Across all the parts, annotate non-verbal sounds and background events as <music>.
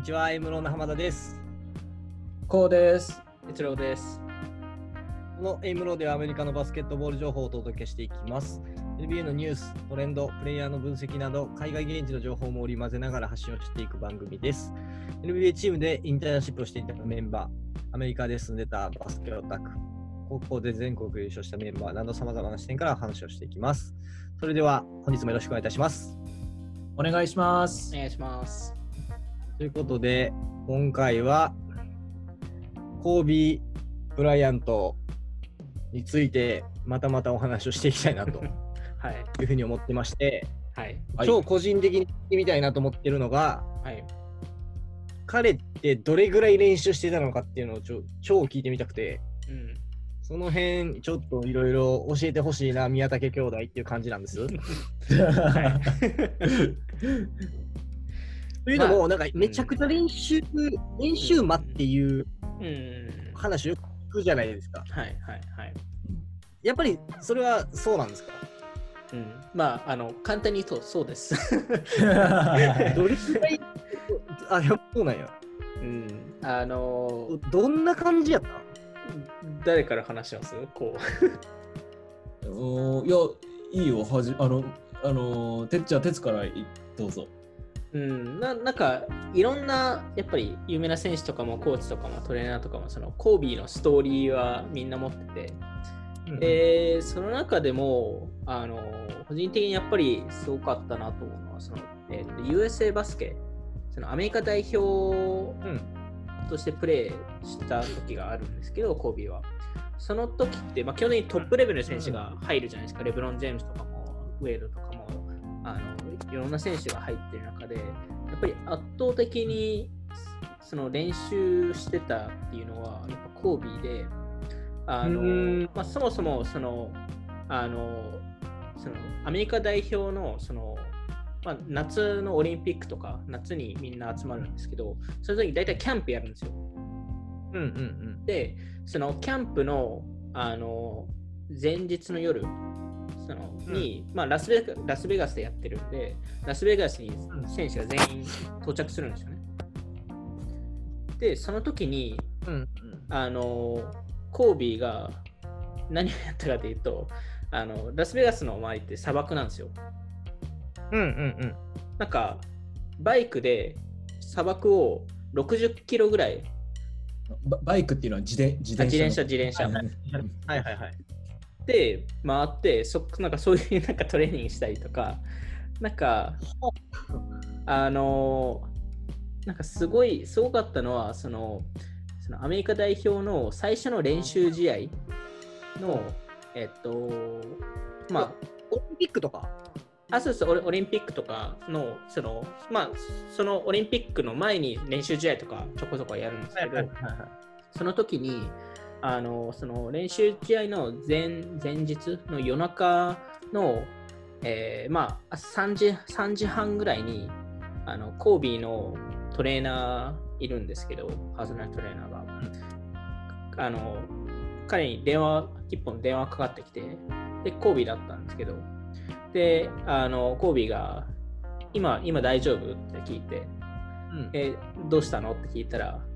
にちは、エイムローの浜田です。こうです。哲郎です。このエイムローではアメリカのバスケットボール情報をお届けしていきます。NBA のニュース、トレンド、プレイヤーの分析など、海外現地の情報も織り交ぜながら発信をしていく番組です。NBA チームでインターンシップをしていたメンバー、アメリカで住んでたバスケオタク、高校で全国優勝したメンバーなど、さまざまな視点から話をしていきます。それでは、本日もよろしくお願いいたします。お願いしますお。願いします。ということで、今回は、コービー・ブライアントについて、またまたお話をしていきたいなとはい。いうふうに思ってまして、はい。はい超個人的に聞いてみたいなと思ってるのが、はい。彼ってどれぐらい練習してたのかっていうのをちょ超聞いてみたくて、うん。その辺、ちょっといろいろ教えてほしいな、宮武兄弟っていう感じなんです。<laughs> <laughs> というのも、まあなんかめちゃくちゃ練習、練習間っていううん。話をよく聞くじゃないですか。はい。はい。はい。やっぱりそれはそうなんですか？うん。まあ、あの、簡単に言うと、そうです。<laughs> どれくらい？あ、やっぱそうなんや。うん。あの、どんな感じやった？誰から話します？こ <laughs> おいや、いいよ。はじあの、あの、てっちゃん、てつからいどうぞ。う。うん。ななんか、いろんな、やっぱり有名な選手とかも、コーチとかも、トレーナーとかも、その、コービーのストーリーはみんな持ってて、で、その中でも、あの、個人的にやっぱりすごかったなと思うのは、その、えっと USA バスケ、そのアメリカ代表うんとしてプレーした時があるんですけど、コービーは。その時って、まあ、基本的にトップレベルの選手が入るじゃないですか、レブロン・ジェームズとかも、ウェールとかも、あのいろんな選手が入ってる中で、やっぱり圧倒的にその練習してたっていうのは、やっぱコービーで、あのうんまあ、そもそもそのあのそのアメリカ代表のその、まあ、夏のオリンピックとか夏にみんな集まるんですけどその時大体キャンプやるんですよ。うんうんうん。でそのキャンプのあの前日の夜そのに、まあ、ラスベガラスベガスでやってるんでラスベガスに選手が全員到着するんですよね。でその時にうん。うんあのコービーが何をやったかというとあのラスベガスの周りって砂漠なんですよ。うんうんなんかバイクで砂漠を60キロぐらいババイクっていうのは自転自あ転自車転車自転車、はいうん。はいはいはい。で回ってそなんかそういう <laughs> なんかトレーニングしたりとかなんかあのなんかすごいすごかったのはそのそのアメリカ代表の最初の練習試合のえっとまあオリンピックとか？あそうそうオリオリンピックとかのそのまあそのオリンピックの前に練習試合とかちょこちょこやるんですけど、その時にあのその練習試合の前前日の夜中の、えーまあ、3, 時3時半ぐらいにあのコービーのトレーナーいるんですけど、パーソナルトレーナーが。あの彼に電話、一本電話かかってきて、で、コービーだったんですけど、で、あのコービーが今、今大丈夫？って聞いて、うん。えーどうしたの？って聞いたら、い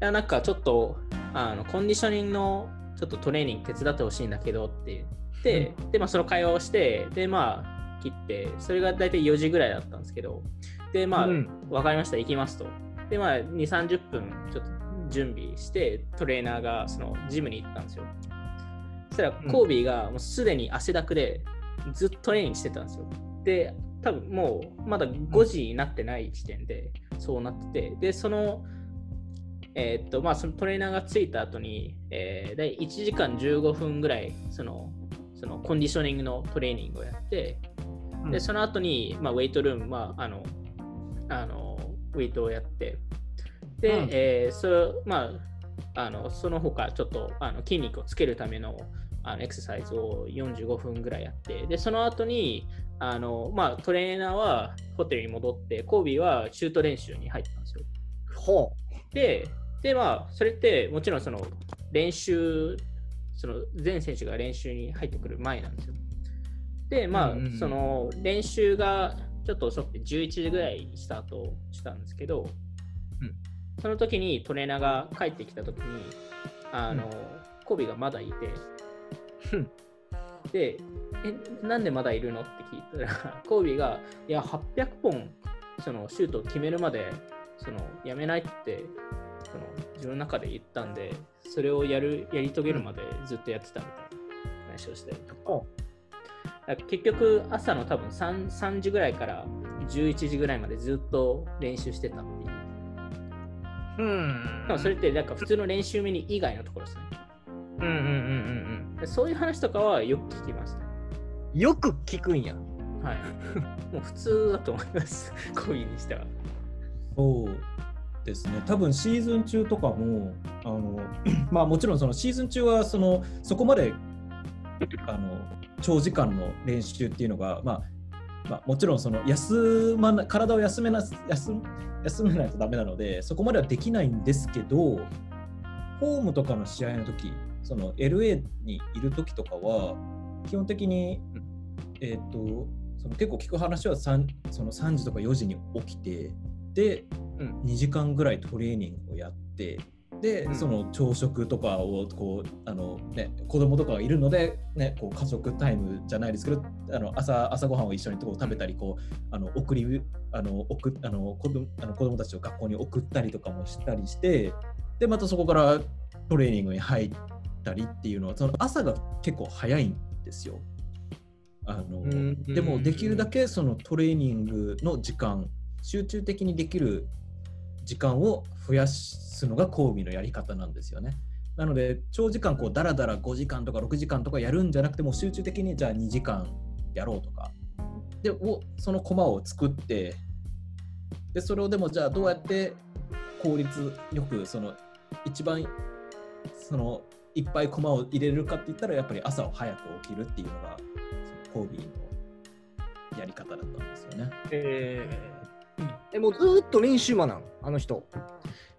や、なんかちょっと、あの、コンディショニングのちょっとトレーニング手伝ってほしいんだけどって言って、で、まあ、その会話をして、で、まあ、切って、それが大体4時ぐらいだったんですけど、で、まあ、うんわかりました、行きますと。で、まあ、2、30分ちょっと準備して、トレーナーがそのジムに行ったんですよ。そしたら、コービーがもうすでに汗だくでずっとトレーニングしてたんですよ。で、多分もうまだ5時になってない時点でそうなってて、で、その、えーっと、まあ、そのトレーナーが着いた後に、えー、大体1時間15分ぐらい、その、そのコンディショニングのトレーニングをやって、で、その後に、まあ、ウェイトルーム、まあ、あの、あの、ウェイトをやって、で、うん。えーそれまあ、あの、その他、ちょっとあの筋肉をつけるためのあのエクササイズを45分ぐらいやって、で、その後に、あの、まあ、トレーナーはホテルに戻って、コービーはシュート練習に入ったんですよ。ほで、で、まあ、それってもちろんその練習、その全選手が練習に入ってくる前なんですよ。で、まあ、うんうんうん。その練習がちょっと遅くて11時ぐらいにスタートしたんですけど、うん。その時にトレーナーが帰ってきた時に、あの、コービーがまだいて、うん。で、え、なんでまだいるの？って聞いたら、<laughs> コービーが、いや、800本、そのシュートを決めるまで、その、やめないって、自分の中で言ったんで、それをやる、やり遂げるまでずっとやってたみたいな話をして。おだから結局、朝の多分 3, 3時ぐらいから11時ぐらいまでずっと練習してたっていう。うんでもそれって、なんか普通の練習メニュー以外のところですね。うんうんうんうんでそういう話とかはよく聞きますね。うん。よく聞くんや。はい。<laughs> もう普通だと思います。<laughs> コービーにしては。そうですね、多分シーズン中とかも、あの <clears throat> まあもちろんそのシーズン中はそのそこまであの長時間の練習っていうのが、まあまあ、もちろんその休まな体を休めな休休めないとダメなので、そこまではできないんですけど、ホームとかの試合の時その LA にいる時とかは、基本的に、えっ、と、その結構聞く話は 3, その3時とか4時に起きて、で、うん。2時間ぐらいトレーニングをやって、で、うん。その朝食とかをこうあの、ね、子供とかがいるので、ね、こう家族タイムじゃないですけどあの朝朝ごはんを一緒にこう食べたりこうあの送りあの送あの子供あの子供たちを学校に送ったりとかもしたりしてでまたそこからトレーニングに入ったりっていうのはその朝が結構早いんですよ。あのうん。でもできるだけそのトレーニングの時間集中的にできる時間を増やすのがコービーのやり方なんですよね。なので長時間こうダラダラ5時間とか6時間とかやるんじゃなくても集中的にじゃあ2時間やろうとかでをその駒を作ってでそれをでもじゃあどうやって効率よくその一番そのいっぱい駒を入れるかって言ったらやっぱり朝を早く起きるっていうのがそのコービーのやり方だったんですよね。ええ、もうずっと練習マなんあの人。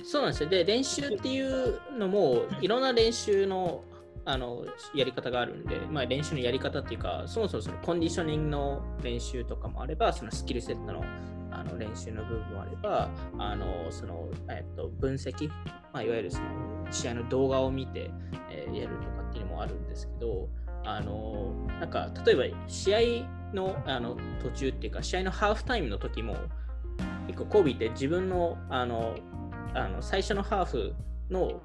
そうなんですよ。で、練習っていうのも、いろんな練習のあのやり方があるんで、まあ、練習のやり方っていうか、そもそもそのコンディショニングの練習とかもあれば、そのスキルセットのあの練習の部分もあれば、あのそのえっと分析、まあ、いわゆるその試合の動画を見て、えーやるとかっていうのもあるんですけど、あのなんか例えば試合のあの途中っていうか、試合のハーフタイムの時も、結構コービーって自分のあのあの最初のハーフの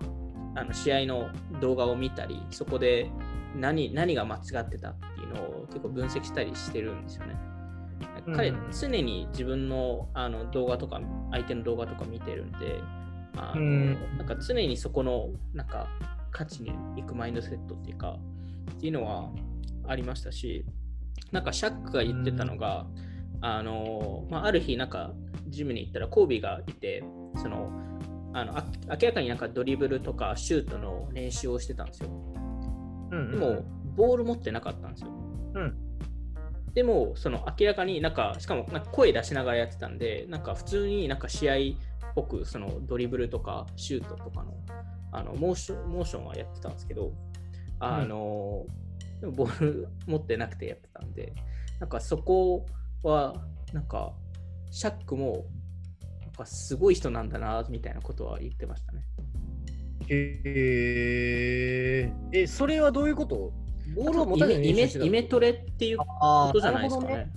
あの試合の動画を見たり、そこで何何が間違ってたっていうのを結構分析したりしてるんですよね。彼、うん常に自分のあの動画とか、相手の動画とか見てるんで、あのうんなんか常にそこのなんか価値に行くマインドセットっていうか、っていうのはありましたし、なんかシャックが言ってたのが、あのまあ、ある日、なんかジムに行ったらコービーがいて、そのあのあ明らかになんかドリブルとかシュートの練習をしてたんですよ。うんでも、ボール持ってなかったんですよ。うんでも、その明らかになんか、しかもなんか声出しながらやってたんで、なんか普通になんか試合っぽく、そのドリブルとかシュートとかのあのモーションモーションはやってたんですけど、あの、でもボール持ってなくてやってたんで、なんかそこは、なんか、シャックも、なんかすごい人なんだな、みたいなことは言ってましたね。へえ。え、それはどういうこと？ボールを持たないイメイメトレっていうことじゃないですかね。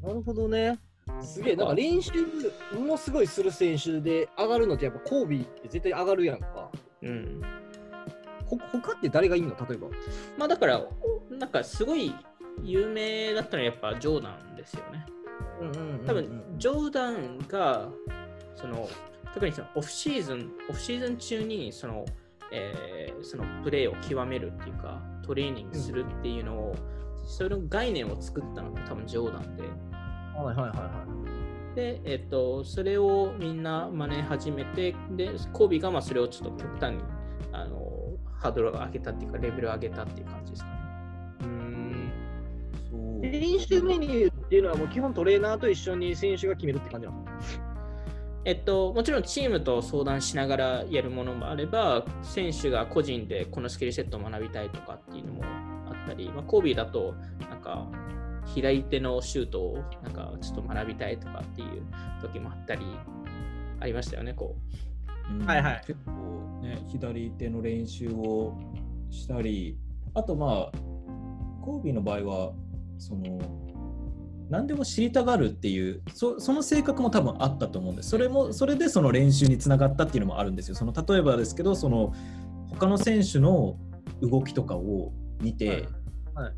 なるほどね。すげえ、なんか練習ものすごいする選手で上がるのってやっぱコービーって絶対上がるやんか。うん。ほ他って誰がいいの？例えば。まあだから、おなんかすごい有名だったのはやっぱジョーダンですよね。うんうん多分、ジョーダンが、その、特にそのオフシーズン、オフシーズン中にその、えーそのプレーを極めるっていうか、トレーニングするっていうのを、それの概念を作ったのが多分ジョーダンで。はいはいはいはで、えっと、それをみんな真似始めて、で、コービーがまあそれをちょっと極端にあのハードルを上げたっていうか、レベルを上げたっていう感じですかね。練習メニューっていうのはもう基本トレーナーと一緒に選手が決めるって感じなの？えっと、もちろんチームと相談しながらやるものもあれば、選手が個人でこのスキルセットを学びたいとかっていうのもあったり、まあ、コービーだと、なんか、左手のシュートをなんかちょっと学びたいとかっていう時もあったり、ありましたよね、こう。んはいはい。結構ね、左手の練習をしたり、あとまあ、コービーの場合は、その、何でも知りたがるっていうそその性格も多分あったと思うんです。それもそれでその練習につながったっていうのもあるんですよ。その例えばですけどその他の選手の動きとかを見て、はい。はい。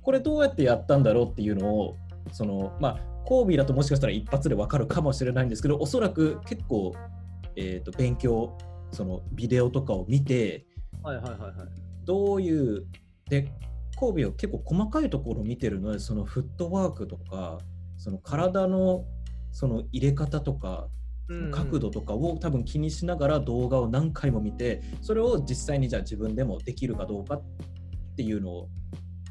これどうやってやったんだろうっていうのをそのまあコービーだともしかしたら一発でわかるかもしれないんですけどおそらく結構、えー、と勉強そのビデオとかを見てはいはいはいはい。どういうでコービーは結構細かいところを見てるのでそのフットワークとかその体のその入れ方とかうんうん。角度とかを多分気にしながら動画を何回も見てそれを実際にじゃあ自分でもできるかどうかっていうのを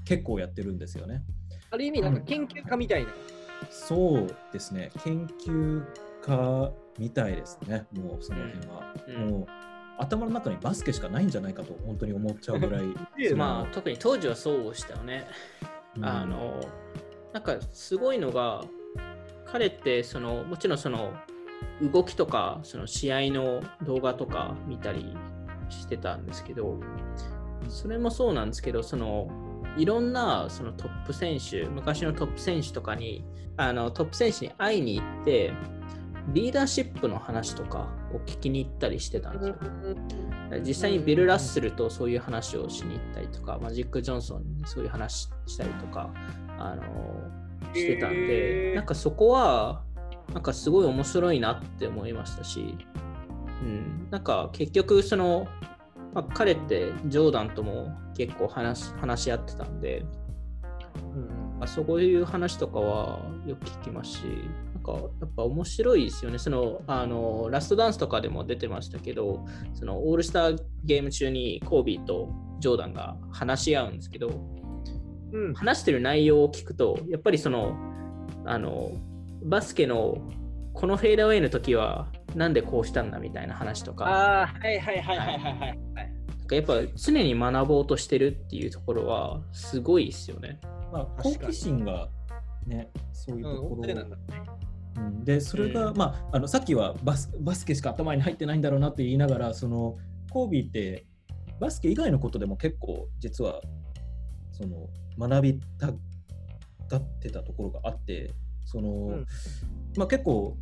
結構やってるんですよね。ある意味、なんか研究家みたいな。そうですね。研究家みたいですね。もうその辺は、うん。もう頭の中にバスケしかないんじゃないかと本当に思っちゃうぐらいまあ、特に当時はそうでしたよね。うんあのなんかすごいのが彼ってそのもちろんその動きとかその試合の動画とか見たりしてたんですけどそれもそうなんですけどそのいろんなそのトップ選手昔のトップ選手とかにあのトップ選手に会いに行ってリーダーシップの話とかを聞きに行ったりしてたんですよ。実際にビル・ラッスルとそういう話をしに行ったりとか、マジック・ジョンソンにそういう話したりとか、あのしてたんで、なんかそこは、なんかすごい面白いなって思いましたし、うん、なんか結局その、まあ、彼ってジョーダンとも結構話し話し合ってたんで、あそういう話とかはよく聞きますし、なんかやっぱ面白いですよね。そのあのラストダンスとかでも出てましたけど、そのオールスターゲーム中にコービーとジョーダンが話し合うんですけど、うん。話してる内容を聞くと、やっぱりそのあのバスケのこのフェードアウェイの時はなんでこうしたんだみたいな話とか、ああ、はいはいはいはいはいやっぱ常に学ぼうとしてるっていうところはすごいですよね。まあ、好奇心がねそういううん、ところ、大手なんだね。うん。でそれが、うん。まあ、あのさっきはバスバスケしか頭に入ってないんだろうなって言いながらそのコービーってバスケ以外のことでも結構実はその学びたがってたところがあってその、ん。まあ、結構、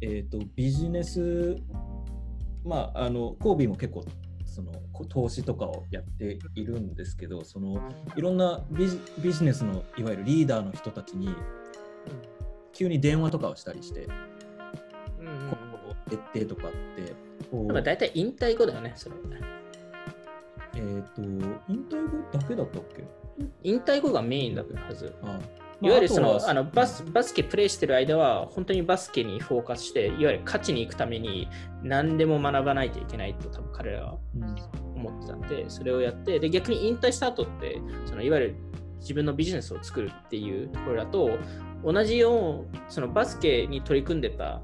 えー、とビジネスまああのコービーも結構そのこ投資とかをやっているんですけどそのいろんなビジネスのいわゆるリーダーの人たちに急に電話とかをしたりして、うんうんうんこう決定とかってこう大体引退後だよね、それ。えっ、と引退後だけだったっけ？引退後がメインだったはず。あいわゆるその、まあのバスバスケプレイしてる間は、本当にバスケにフォーカスして、いわゆる勝ちに行くために何でも学ばないといけないと多分彼らはうん思ってたんで、それをやって、で逆に引退した後って、そのいわゆる自分のビジネスを作るっていうところだと、同じよう、そのバスケに取り組んでた、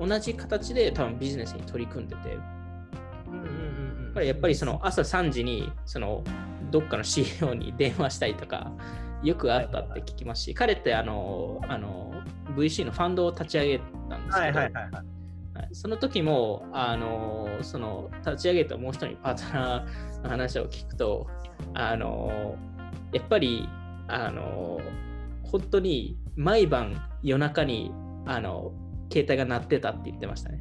同じ形で多分ビジネスに取り組んでて、うんうんうんうんこれやっぱりその朝3時にそのどっかの CEO に電話したりとかよくあったって聞きますし、彼ってあのあの VC のファンドを立ち上げたんですけど、その時もあのその立ち上げたもう一人パートナーの話を聞くとあのやっぱりあの本当に毎晩夜中にあの携帯が鳴ってたって言ってましたね。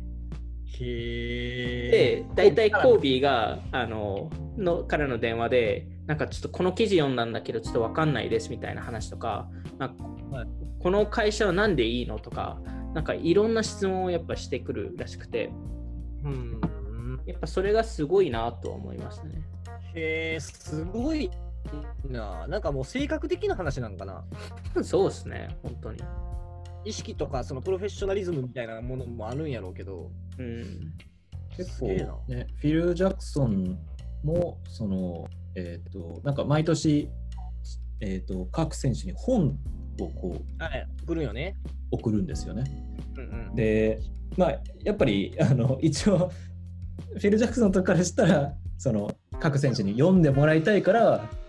へで、大体コービーが、あの、のからの電話で、なんかちょっとこの記事読んだんだけど、ちょっとわかんないですみたいな話とか、まあはいこの会社はなんでいいのとか、なんかいろんな質問をやっぱしてくるらしくて、うん。やっぱそれがすごいなとは思いますね。へえ、すごいな。なんかもう性格的な話なのかな。そうですね、本当に。意識とかそのプロフェッショナリズムみたいなものもあるんやろうけど。うん。結構ねフィル・ジャクソンもそのえっ、となんか毎年えっ、と各選手に本をこうはい、来るよね。送るんですよね。うんうん。でまあやっぱりあの一応フィル・ジャクソンとかからしたらその各選手に読んでもらいたいからうん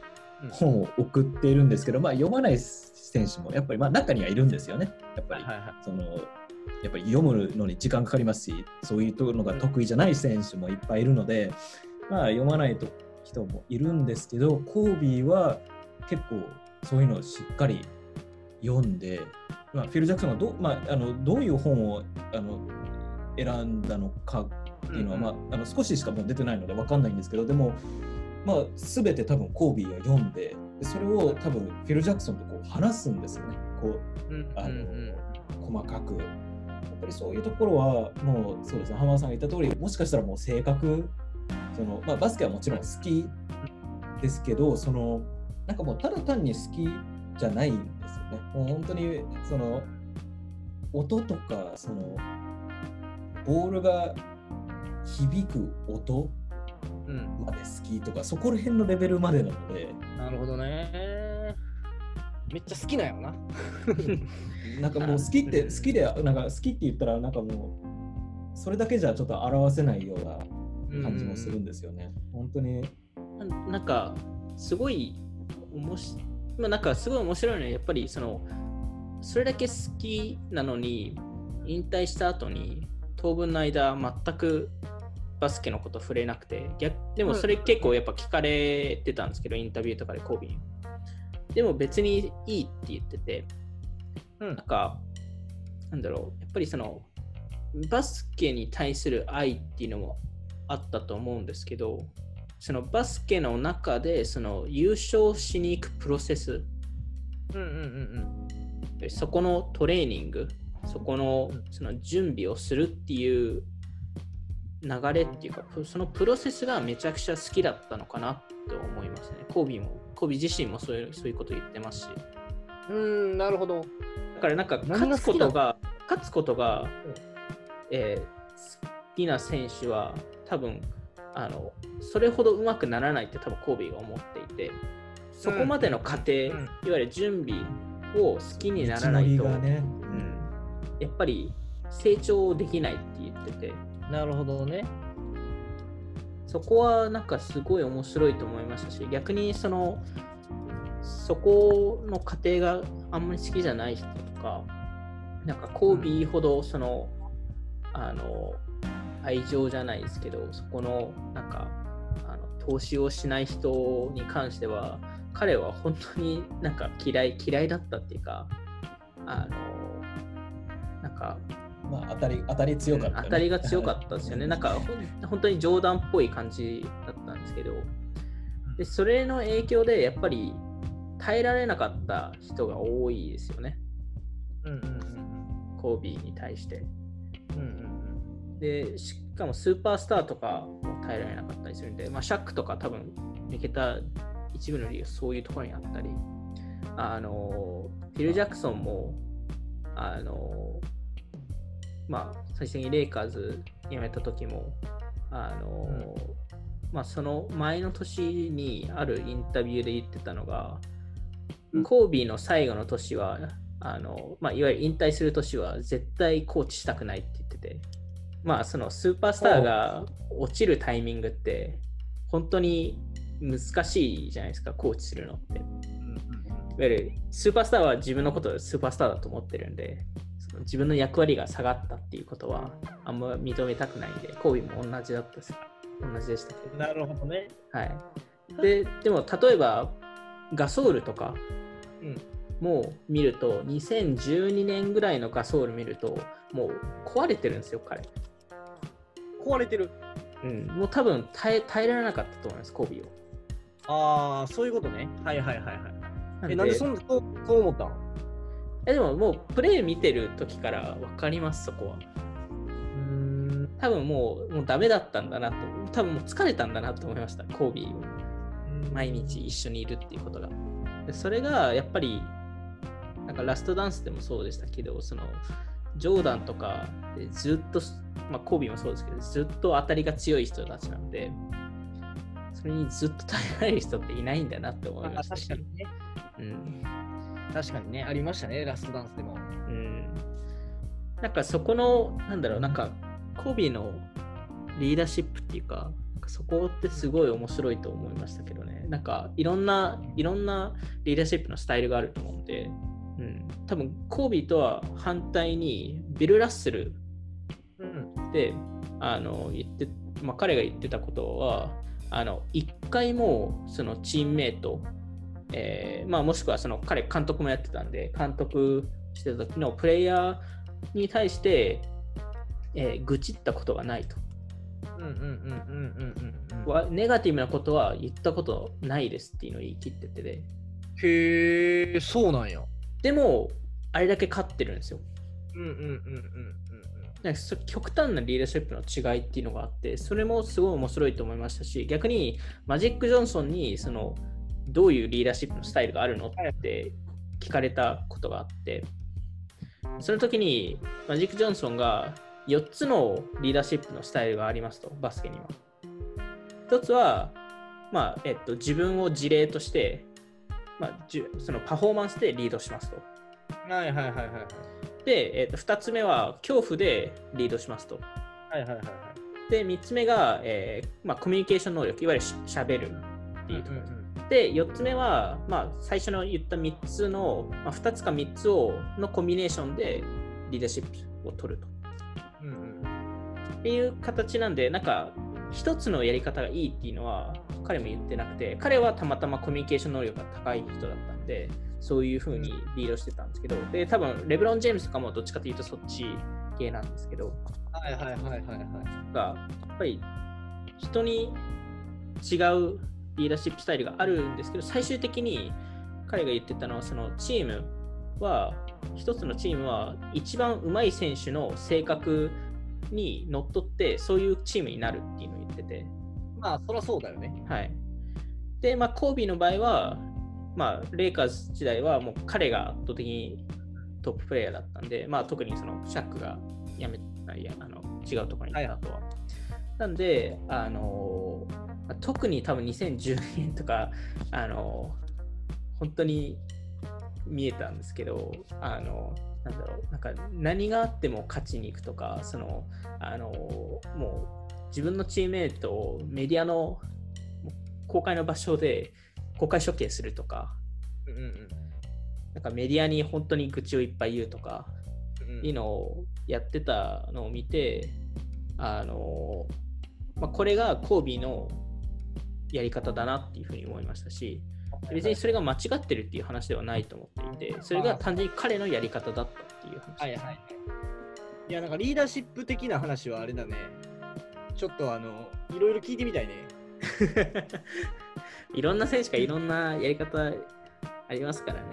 本を送っているんですけど、まあ、読まない選手もやっぱりまあ中にはいるんですよね。やっぱり、はいはいはい。そのやっぱり読むのに時間かかりますし、そういうのが得意じゃない選手もいっぱいいるので、まあ、読まないと人もいるんですけど、コービーは結構そういうのをしっかり読んで、まあ、フィル・ジャクソンがど,、まあ、あのどういう本をあの選んだのかっていうのは、まあ、あの少ししかもう出てないので分かんないんですけど、でも、まあ、全て多分コービーは読んで、それを多分フィル・ジャクソンとこう話すんですよね。こうあの、細かく。やっぱりそういうところはもうそうですね浜田さんが言った通りもしかしたらもう性格その、まあ、バスケはもちろん好きですけどそのなんかもうただ単に好きじゃないんですよね。もう本当にその音とかそのボールが響く音まで好きとか、うん、そこら辺のレベルまでなので。なるほどね。めっちゃ好きなんやろな。<laughs> なんかもう好きって好きでなんか好きって言ったらなんかもうそれだけじゃちょっと表せないような感じもするんですよね。うん、本当になんかすごいおもしまあなんかすごい面白いのはやっぱりそのそれだけ好きなのに引退した後に当分の間全くバスケのこと触れなくて逆でもそれ結構やっぱ聞かれてたんですけど、インタビューとかでコービーでも別にいいって言っててうん、なんか、なんだろう、やっぱりその、バスケに対する愛っていうのもあったと思うんですけど、そのバスケの中でその優勝しに行くプロセス、うんうんうんうん、そこのトレーニング、そこのその準備をするっていう流れっていうか、そのプロセスがめちゃくちゃ好きだったのかなと思いますね。コービーも、コービー自身もそういうそういうこと言ってますし。うん、なるほど。だからなんか勝つことが、勝つことが、うん、えー、好きな選手は多分あのそれほど上手くならないって多分コービーが思っていて、そこまでの過程、うん、いわゆる準備を好きにならないと、ね、うん、やっぱり成長できないって言ってて。なるほどね。そこはなんかすごい面白いと思いましたし、逆にそのそこの過程があんまり好きじゃない人とか、なんかコービーほどその、うん、あの愛情じゃないですけど、そこのなんかあの投資をしない人に関しては、彼は本当になんか嫌い嫌いだったっていうか、あのなんかまあ、当たり当たり強かった、ね、当たりが強かったですよね。なんか本当に冗談っぽい感じだったんですけど、でそれの影響でやっぱり耐えられなかった人が多いですよね。うんうんうん、コービーに対して。うんうんうん、で、しかもスーパースターとかも耐えられなかったりするんで、まあ、シャックとか多分抜けた一部の理由そういうところにあったり、あのフィル・ジャクソンも、あのまあ、最初にレイカーズ辞めた時も、あの、うん、まあ、その前の年にあるインタビューで言ってたのが、コービーの最後の年は、あのまあ、いわゆる引退する年は絶対コーチしたくないって言ってて、まあ、そのスーパースターが落ちるタイミングって、本当に難しいじゃないですか、コーチするのって。いわゆるスーパースターは自分のことをスーパースターだと思ってるんで、自分の役割が下がったっていうことはあんま認めたくないんで、コービーも同じだったです。同じでしたけど。なるほどね。はい。で、でも例えばガソールとか、もう見ると2012年ぐらいのガソール見るともう壊れてるんですよ彼壊れてるうんもう多分耐え耐えられなかったと思いますコビーをああそういうことねはいはいはいはいえなんでそんそうそう思ったの？えでももうプレイ見てる時から分かりますそこは。うん。多分もうもうダメだったんだなと多分もう疲れたんだなと思いましたコービーを。毎日一緒にいるっていうことが。でそれがやっぱりなんかラストダンスでもそうでしたけどそのジョーダンとかでずっと、まあ、コービーもそうですけどずっと当たりが強い人たちなのでそれにずっと耐えられる人っていないんだなって思いました。し、確かにね、うん、確かにねありましたねラストダンスでも、うん、なんかそこのなんだろうなんかコービーのリーダーシップっていうかそこってすごい面白いと思いましたけどね。なんかいろんな、いろんなリーダーシップのスタイルがあると思うんで、うん、多分コービーとは反対にビル・ラッセルうん。であの言って、まあ、彼が言ってたことはあの一回もそのチームメイト、えーまあ、もしくはその彼監督もやってたんで監督してた時のプレイヤーに対して、えー愚痴ったことがないとうんうんうんうんうんうん。わネガティブなことは言ったことないですっていうのを言い切っててでへえ、そうなんや。でもあれだけ勝ってるんですようんうんうんうんうん極端なリーダーシップの違いっていうのがあって、それもすごい面白いと思いましたし、逆にマジック・ジョンソンにそのどういうリーダーシップのスタイルがあるのって聞かれたことがあって、その時にマジック・ジョンソンが4つのリーダーシップのスタイルがありますと、バスケには。一つは、まあえっと、自分を事例として、まあ、じゅそのパフォーマンスでリードしますと。うん。はいはいはいはいはい。で、えっと2つ目は恐怖でリードしますと。はいはいはいはい。で、3つ目が、えーまあ、コミュニケーション能力、いわゆるししゃべるっていうところ。うんで、4つ目は、まあ、最初の言った3つの、まあ、2つか3つをのコンビネーションでリーダーシップを取ると。うんうんっていう形なんで、なんか、一つのやり方がいいっていうのは彼も言ってなくて、彼はたまたまコミュニケーション能力が高い人だったんで、そういうふうにリードしてたんですけど、で、多分レブロン・ジェームスとかもどっちかというとそっち系なんですけど、はいはいはいはいはい。がやっぱり人に違うリーダーシップスタイルがあるんですけど最終的に彼が言ってたのはそのチームは一つのチームは一番上手い選手の性格にのっとってそういうチームになるっていうのを言ってて。まあ、そりゃそうだよね。はい。でまあコービーの場合はまあレイカーズ時代はもう彼が圧倒的にトッププレイヤーだったんでまあ特にそのシャックがやめいやあの違うところに行った後は、なんであのまあ特に多分2010年とかあの本当に見えたんですけどあのなんだろうなんか何があっても勝ちに行くとかそのあのもう自分のチームメイトをメディアの公開の場所で公開処刑するとかうんうんなんかメディアに本当に愚痴をいっぱい言うとかうん。いうのをやってたのを見て、あのまあ、これがコービーのやり方だなっていうふうに思いましたし、別にそれが間違ってるっていう話ではないと思っていて、それが単純に彼のやり方だったっていう話。はいはいはい。いや、なんかリーダーシップ的な話はあれだね。ちょっとあの、いろいろ聞いてみたいね。<laughs> いろんな選手がいろんなやり方ありますからね。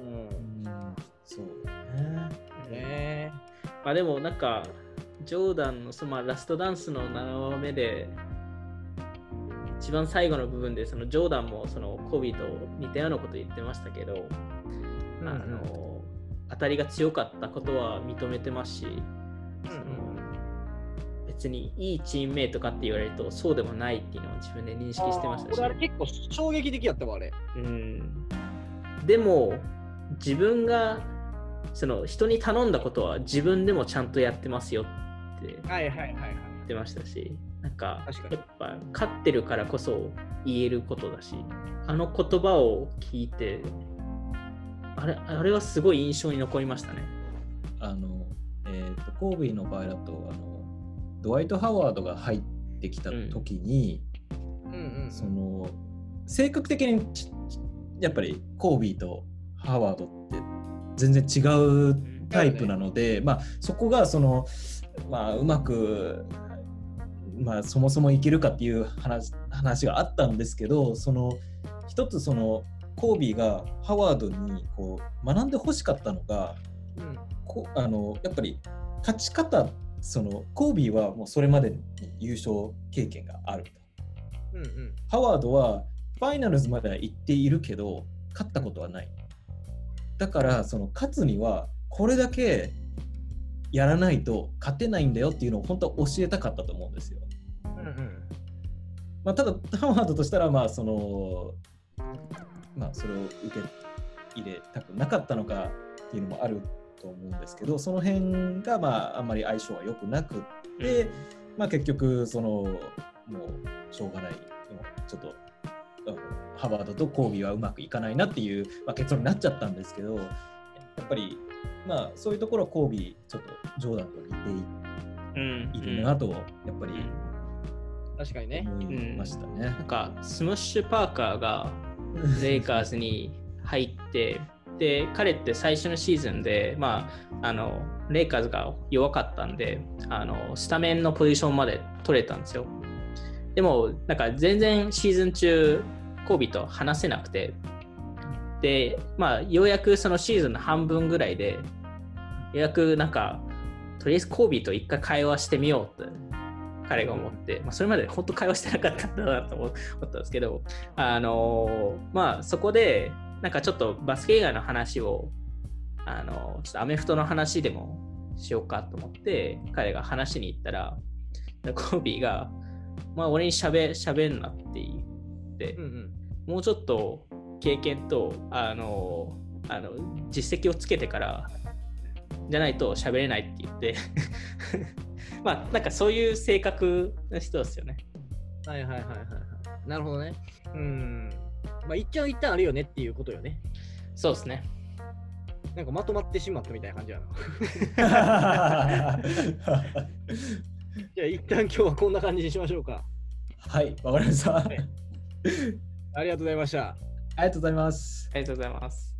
うん。そうだね。ねまあでもなんか、ジョーダンのそのまあラストダンスの7話目で、一番最後の部分でそのジョーダンもそのコービーと似たようなこと言ってましたけど、うんあの当たりが強かったことは認めてますし、その別にいいチームメイトかって言われるとそうでもないっていうのを自分で認識してましたし。俺あれ結構衝撃的やったわ、あれ。うん、でも自分がその人に頼んだことは自分でもちゃんとやってますよって。言はいはいはいはい。ってましたしなんか確かにやっぱ勝ってるからこそ言えることだしあの言葉を聞いてあれあれはすごい印象に残りましたね。あの、えっ、と、コービーの場合だと、あの、ドワイト・ハワードが入ってきた時に、うんうん。その、性格的にちやっぱりコービーとハワードって全然違うタイプなので、まあ、そこがその、まあ、うまく、まあ、そもそもいけるかっていう話話があったんですけどその一つそのコービーがハワードにこう学んでほしかったのがうん。こあのやっぱり勝ち方そのコービーはもうそれまでに優勝経験があると。うんうん。ハワードはファイナルズまでは行っているけど勝ったことはない。だからその勝つにはこれだけやらないと勝てないんだよっていうのを本当は教えたかったと思うんですよ、うんうん。まあ、ただハワードとしたらまあそのまあそれを受け入れたくなかったのかっていうのもあると思うんですけどその辺がまああんまり相性は良くなくって、まあ、結局そのもうしょうがないちょっとハワードとコービーはうまくいかないなっていう、まあ、結論になっちゃったんですけどやっぱりまあそういうところはコービーちょっとジョーダンと似てうんいるなとやっぱり確かにね。思いましたねなん。かスムッシュ・パーカーが <laughs> レイカーズに入って、で、彼って最初のシーズンで、まあ、あの、レイカーズが弱かったんで、あの、スタメンのポジションまで取れたんですよ。でも、なんか全然シーズン中、コービーと話せなくて、で、まあ、ようやくそのシーズンの半分ぐらいで、ようやくなんか、とりあえずコービーと一回会話してみようって彼が思って、まあ、それまで本当会話してなかったんだなと思ったんですけど、あのまあそこでなんかちょっとバスケ以外の話を、あのちょっとアメフトの話でもしようかと思って彼が話しに行ったら、コービーが、まあ俺にしゃべしゃべんなって言って、うんうん。もうちょっと経験とあのあの実績をつけてからじゃないと喋れないって言って <laughs> まあなんかそういう性格の人ですよね。はいはいはいはいはい。なるほどね。うん。まあ一旦一旦あるよねっていうことよね。そうですね。なんかまとまってしまったみたいな感じやな。<laughs> じゃあ一旦今日はこんな感じにしましょうか。はい、わかりました。ありがとうございました。ありがとうございます。ありがとうございます。